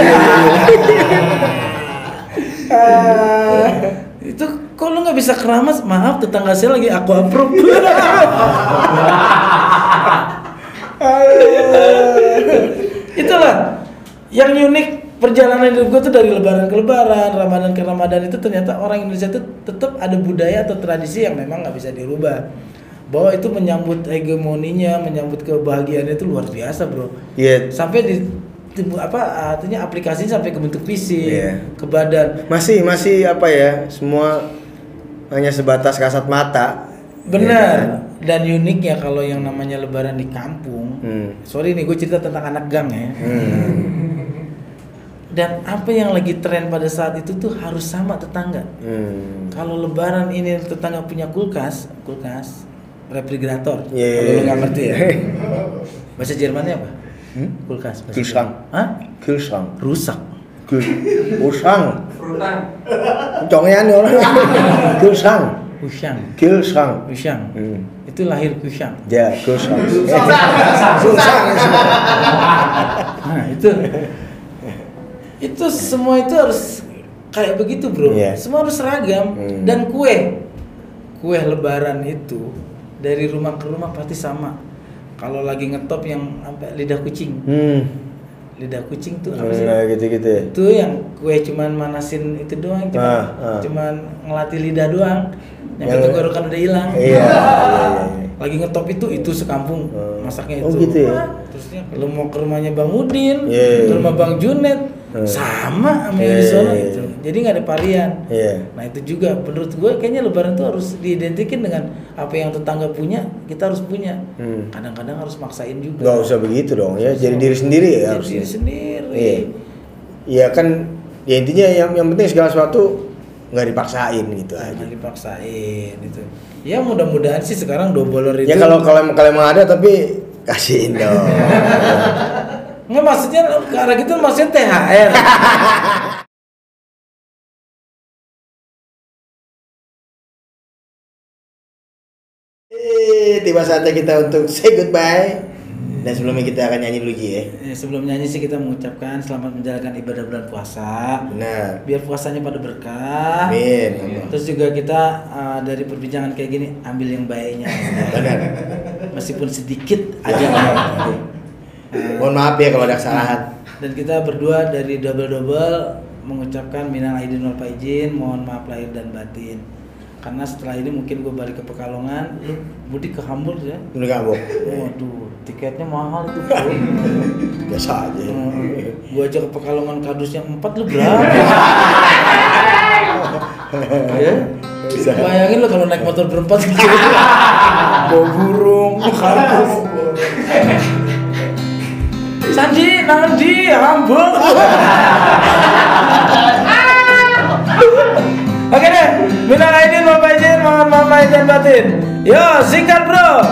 itu kok lu nggak bisa keramas? Maaf tetangga saya lagi aku approve. [laughs] Itulah yang unik perjalanan hidup gue tuh dari lebaran ke lebaran ramadan ke ramadan itu ternyata orang Indonesia itu tetap ada budaya atau tradisi yang memang nggak bisa dirubah. Bahwa itu menyambut hegemoninya menyambut kebahagiaannya itu luar biasa bro. Iya. sampai di apa artinya aplikasinya sampai ke bentuk fisik Iya. ke badan Masih masih apa ya? Semua hanya sebatas kasat mata. benar dan uniknya kalau yang namanya lebaran di kampung Hmm. sorry nih gue cerita tentang anak gang ya Hmm. dan apa yang lagi tren pada saat itu tuh harus sama tetangga Hmm. kalau lebaran ini tetangga punya kulkas kulkas refrigerator Iya, iya, kalau lu iya. nggak ngerti ya [laughs] bahasa Jermannya apa Hmm? kulkas Kühlschrank. Hah? Kühlschrank. rusak Kühl. Kühlschrank. Congean nih orang. Kühlschrank. kusyang Kühlschrank. kusyang Hmm. itu lahir kusyang Ya, Kühlschrank. Kühlschrank. Nah itu itu semua itu harus kayak begitu bro. Iya. Semua harus seragam Hmm. dan kue kue Lebaran itu dari rumah ke rumah pasti sama. Kalau lagi ngetop yang sampai lidah kucing, Hmm. lidah kucing tuh apa sih? Nah, gitu-gitu ya. Itu yang kue cuman manasin itu doang, cuman, Ah, ah. cuman ngelatih lidah doang. Yang, Yang- tenggorokan udah hilang. Iya, iya, iya. Lagi ngetop itu itu sekampung Hmm. masaknya itu. Oh, gitu ya? Terusnya kalau mau ke rumahnya Bang Udin, Iya. ke rumah Bang Junet, Hmm. sama sama yang Iya, di sana iya, gitu. Jadi nggak ada varian. Iya. Nah itu juga menurut gue kayaknya Lebaran tuh harus diidentikin dengan apa yang tetangga punya, kita harus punya. Hmm. Kadang-kadang harus maksain juga. Gak usah begitu dong ya. Jadi diri sendiri ya Jadi harusnya. diri sendiri. Iya. Iya kan ya intinya yang yang penting segala sesuatu nggak dipaksain gitu aja. Jangan dipaksain itu. Ya mudah-mudahan sih sekarang doboler itu. Ya kalau kalau kalau emang ada tapi kasihin dong. [laughs] Nggak maksudnya ke arah gitu maksudnya THR. [laughs] tiba saatnya kita untuk [laughs] say goodbye. Dan sebelumnya kita akan nyanyi dulu Ji ya. Ya, sebelum nyanyi sih kita mengucapkan selamat menjalankan ibadah bulan puasa. Benar. Biar puasanya pada berkah. Amin. ya Allah. Terus juga kita uh, dari perbincangan kayak gini ambil yang baiknya. Benar. Meskipun sedikit aja. Mohon maaf ya kalau ada kesalahan. Dan kita berdua dari double double mengucapkan minal aidin wal faizin, mohon maaf lahir dan batin. Karena setelah ini mungkin gue balik ke Pekalongan lu mudik ke Hamburg ya Udah gabung. waduh tiketnya mahal tuh. [laughs] Biasa aja. Hmm, gua aja ke Pekalongan kardusnya empat lu berapa? [laughs] ya? Bisa. Bayangin lo kalau naik motor berempat gitu. [laughs] Bawa burung, kardus. Sandi, Nandi, Hamburg. Batin. Yo, singkat bro.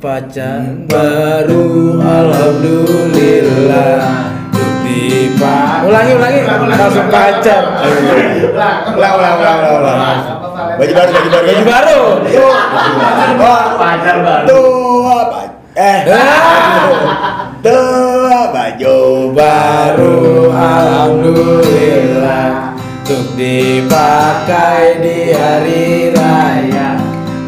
Pacar baru, alhamdulillah. Bukti pak. Ulangi, ulangi. Langsung pacar. Ulang, ulang, ulang, ulang, ulang. Baju baru, baju baru. Baju baru. Pacar baru. Ba- eh. Tua, baju baru alhamdulillah untuk dipakai di hari raya.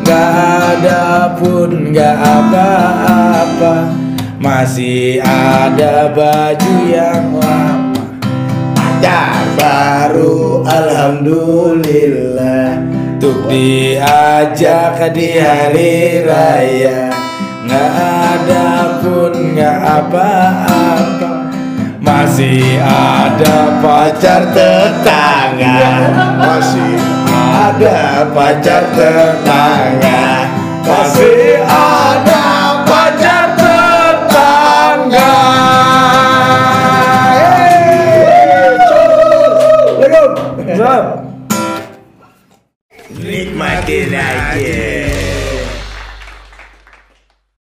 Gak ada pun gak apa-apa. Masih ada baju yang lama. Pacar baru, alhamdulillah. Untuk diajak di hari raya. Nggak ada pun nggak apa-apa Masih ada pacar tetangga Masih Ada pacar tetangga Masih ada pacar tetangga Nikmatin aja.